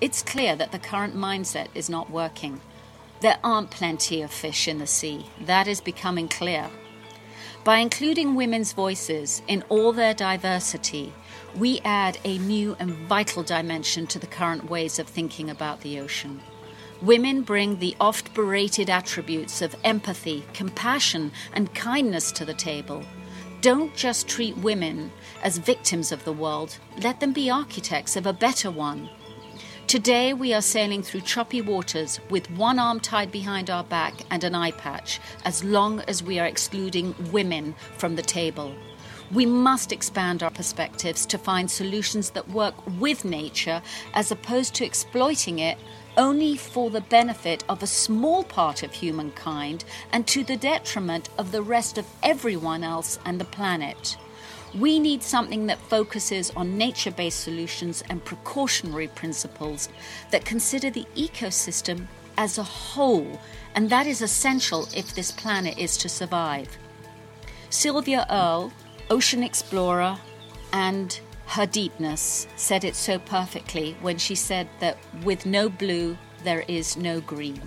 it's clear that the current mindset is not working. There aren't plenty of fish in the sea. That is becoming clear. By including women's voices in all their diversity, we add a new and vital dimension to the current ways of thinking about the ocean. Women bring the oft berated attributes of empathy, compassion, and kindness to the table. Don't just treat women as victims of the world, let them be architects of a better one. Today, we are sailing through choppy waters with one arm tied behind our back and an eye patch, as long as we are excluding women from the table. We must expand our perspectives to find solutions that work with nature as opposed to exploiting it only for the benefit of a small part of humankind and to the detriment of the rest of everyone else and the planet. We need something that focuses on nature based solutions and precautionary principles that consider the ecosystem as a whole, and that is essential if this planet is to survive. Sylvia Earle, ocean explorer, and her deepness said it so perfectly when she said that with no blue, there is no green.